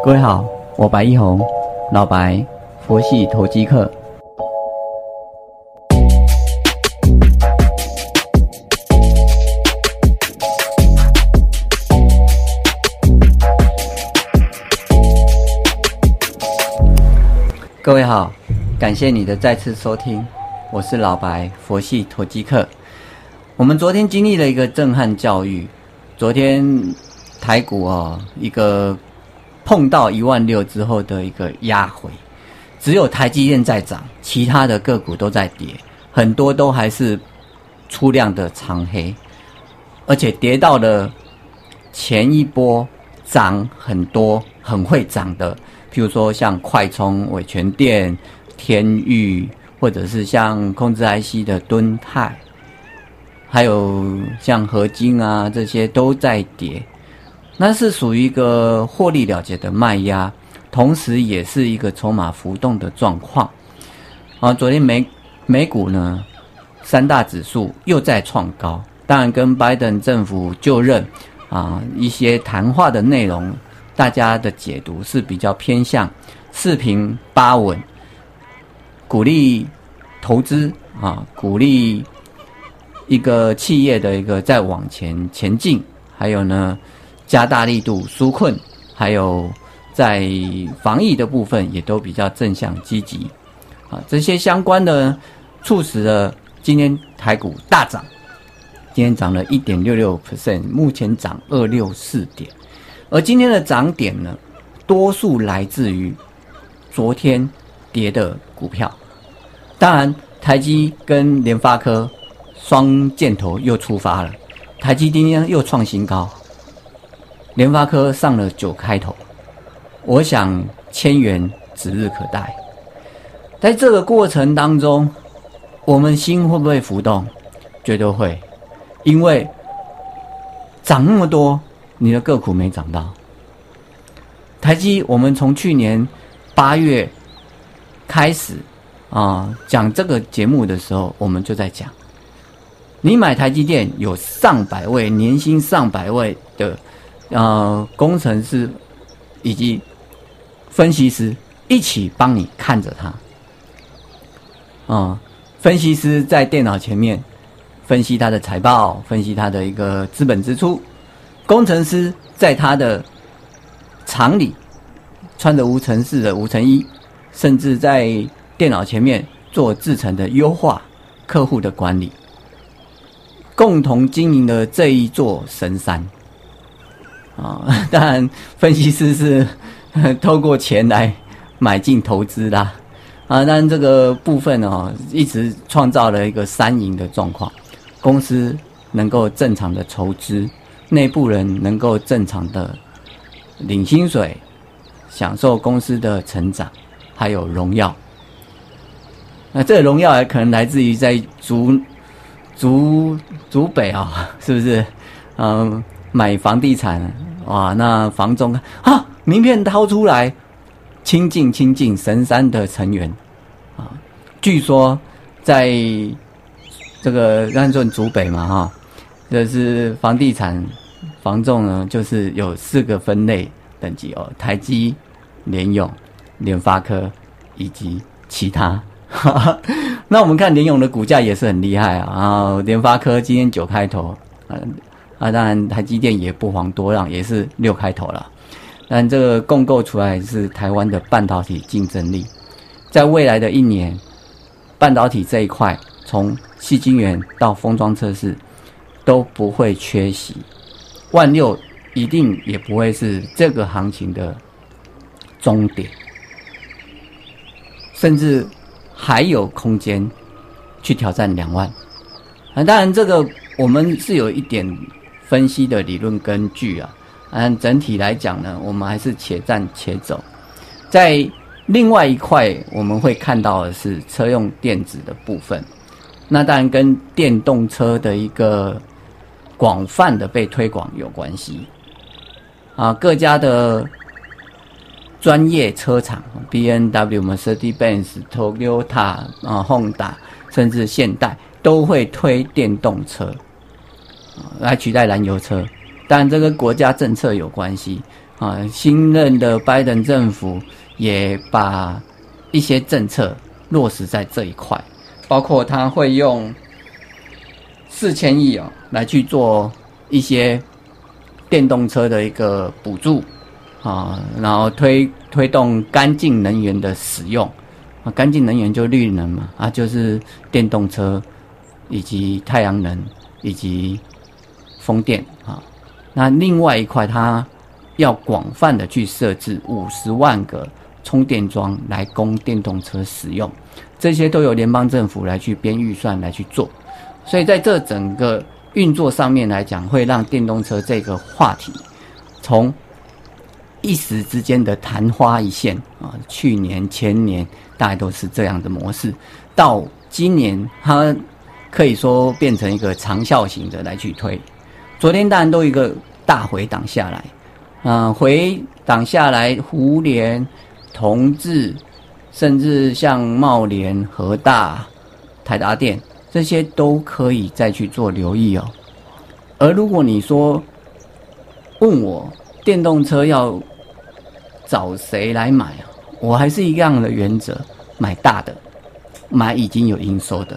各位好，我白一红，老白，佛系投机客。各位好，感谢你的再次收听，我是老白，佛系投机客。我们昨天经历了一个震撼教育，昨天台股啊，一个碰到一万六之后的一个压回，只有台积电在涨，其他的个股都在跌，很多都还是出量的长黑，而且跌到了前一波涨很多、很会涨的，譬如说像快充、伟全电、天域，或者是像控制 IC 的敦泰。还有像合金啊这些都在跌，那是属于一个获利了结的卖压，同时也是一个筹码浮动的状况。啊，昨天美美股呢三大指数又在创高，当然跟拜登政府就任啊一些谈话的内容，大家的解读是比较偏向四平八稳，鼓励投资啊，鼓励。一个企业的一个再往前前进，还有呢，加大力度纾困，还有在防疫的部分也都比较正向积极，啊，这些相关的促使了今天台股大涨，今天涨了一点六六 percent，目前涨二六四点，而今天的涨点呢，多数来自于昨天跌的股票，当然台积跟联发科。双箭头又出发了，台积电又创新高，联发科上了九开头，我想千元指日可待。在这个过程当中，我们心会不会浮动？绝对会，因为涨那么多，你的个股没涨到。台积，我们从去年八月开始啊讲这个节目的时候，我们就在讲。你买台积电有上百位年薪上百位的呃工程师以及分析师一起帮你看着它，啊，分析师在电脑前面分析他的财报，分析他的一个资本支出，工程师在他的厂里穿着无尘室的无尘衣，甚至在电脑前面做制程的优化，客户的管理。共同经营的这一座神山，啊，当然分析师是透过钱来买进投资的，啊，但这个部分哦，一直创造了一个三赢的状况，公司能够正常的筹资，内部人能够正常的领薪水，享受公司的成长，还有荣耀。那这个荣耀还可能来自于在竹。竹竹北啊，是不是？嗯，买房地产哇，那房中啊，名片掏出来，亲近亲近神山的成员啊。据说在这个安顺竹北嘛哈，这是房地产房仲呢，就是有四个分类等级哦：台积、联永、联发科以及其他。那我们看联咏的股价也是很厉害啊，然后联发科今天九开头，啊啊，当然台积电也不遑多让，也是六开头了。但这个共构出来是台湾的半导体竞争力，在未来的一年，半导体这一块从细晶圆到封装测试都不会缺席，万六一定也不会是这个行情的终点，甚至。还有空间去挑战两万啊！当然，这个我们是有一点分析的理论根据啊。嗯，整体来讲呢，我们还是且战且走。在另外一块，我们会看到的是车用电子的部分。那当然跟电动车的一个广泛的被推广有关系啊。各家的。专业车厂，B N W、Mercedes-Benz、Toyota 啊、Honda，甚至现代都会推电动车，来取代燃油车。但这个国家政策有关系啊，新任的拜登政府也把一些政策落实在这一块，包括他会用四千亿哦来去做一些电动车的一个补助啊，然后推推动干净能源的使用啊，干净能源就绿能嘛啊，就是电动车以及太阳能以及风电啊。那另外一块，它要广泛的去设置五十万个充电桩来供电动车使用，这些都由联邦政府来去编预算来去做，所以在这整个运作上面来讲，会让电动车这个话题从一时之间的昙花一现啊，去年前年大概都是这样的模式，到今年它可以说变成一个长效型的来去推。昨天当然都一个大回档下来，嗯，回档下来，湖联、同志，甚至像茂联、和大、台达电这些都可以再去做留意哦。而如果你说问我电动车要找谁来买啊，我还是一样的原则，买大的，买已经有营收的，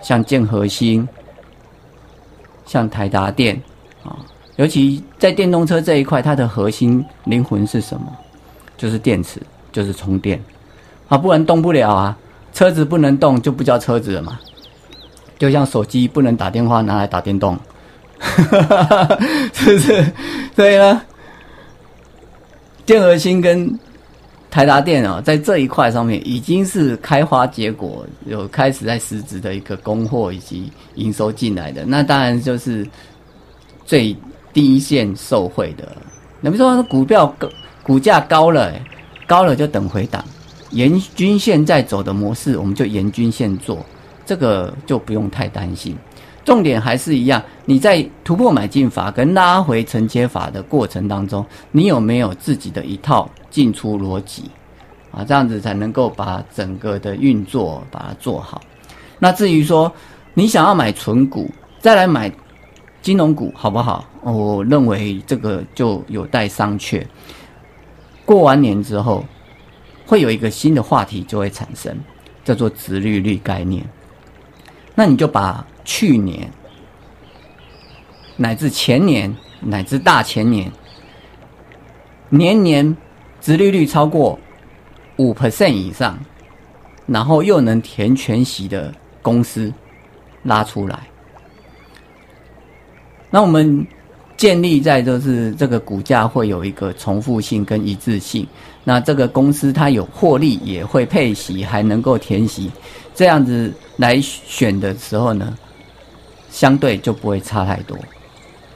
像建核心。像台达电啊，尤其在电动车这一块，它的核心灵魂是什么？就是电池，就是充电啊，不然动不了啊。车子不能动，就不叫车子了嘛。就像手机不能打电话，拿来打电动，是不是？所以呢，电核心跟。台达电啊，在这一块上面已经是开花结果，有开始在实质的一个供货以及营收进来的，那当然就是最低一线受惠的。那比如说股票高，股价高了，高了就等回档，沿均线在走的模式，我们就沿均线做，这个就不用太担心。重点还是一样，你在突破买进法跟拉回承接法的过程当中，你有没有自己的一套进出逻辑啊？这样子才能够把整个的运作把它做好。那至于说你想要买纯股，再来买金融股，好不好？我认为这个就有待商榷。过完年之后，会有一个新的话题就会产生，叫做直利率概念。那你就把。去年乃至前年乃至大前年，年年殖利率超过五 percent 以上，然后又能填全息的公司拉出来，那我们建立在就是这个股价会有一个重复性跟一致性，那这个公司它有获利也会配息，还能够填息，这样子来选的时候呢？相对就不会差太多，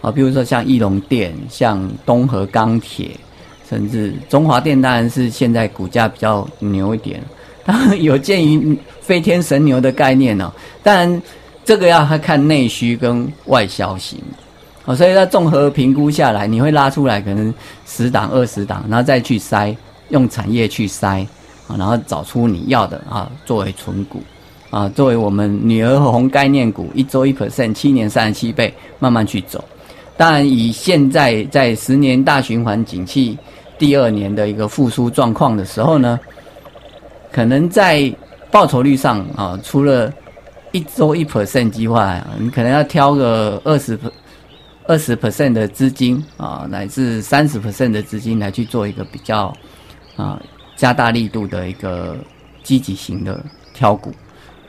啊，比如说像翼龙电、像东河钢铁，甚至中华电，当然是现在股价比较牛一点。当然有鉴于飞天神牛的概念哦，当然这个要看内需跟外销型，哦，所以在综合评估下来，你会拉出来可能十档、二十档，然后再去筛，用产业去筛，啊，然后找出你要的啊，作为存股。啊，作为我们女儿红概念股，一周一 percent，七年三十七倍，慢慢去走。当然，以现在在十年大循环景气第二年的一个复苏状况的时候呢，可能在报酬率上啊，除了一周一 percent 计划，你可能要挑个二十二十 percent 的资金啊，乃至三十 percent 的资金来去做一个比较啊，加大力度的一个积极型的挑股。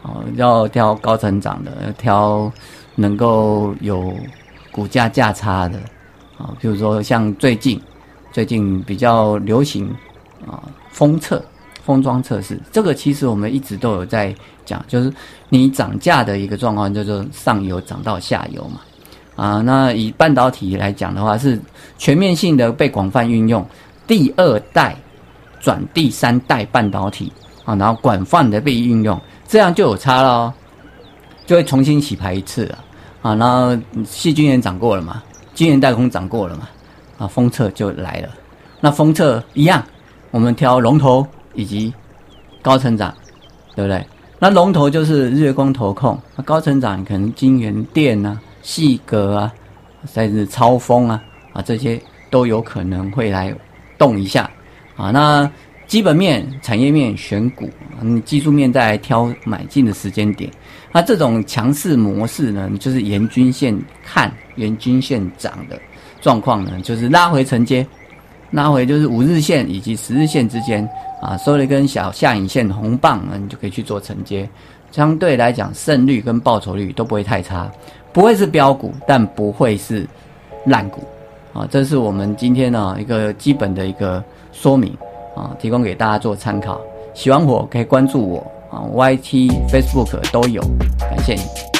哦，要挑高成长的，要挑能够有股价价差的，啊，比如说像最近最近比较流行啊，封测封装测试，这个其实我们一直都有在讲，就是你涨价的一个状况，就是上游涨到下游嘛，啊，那以半导体来讲的话，是全面性的被广泛运用，第二代转第三代半导体啊，然后广泛的被运用。这样就有差了，就会重新洗牌一次了啊！然后细菌也涨过了嘛，晶圆代工涨过了嘛，啊，封测就来了。那封测一样，我们挑龙头以及高成长，对不对？那龙头就是日月光投控，那高成长可能金圆电啊、细格啊，甚至超风啊啊这些都有可能会来动一下啊。那基本面、产业面选股，你技术面再来挑买进的时间点。那这种强势模式呢，就是沿均线看、沿均线涨的状况呢，就是拉回承接，拉回就是五日线以及十日线之间啊，收了一根小下影线红棒，那你就可以去做承接。相对来讲，胜率跟报酬率都不会太差，不会是标股，但不会是烂股啊。这是我们今天呢一个基本的一个说明。啊，提供给大家做参考。喜欢我可以关注我啊，YT、Facebook 都有。感谢你。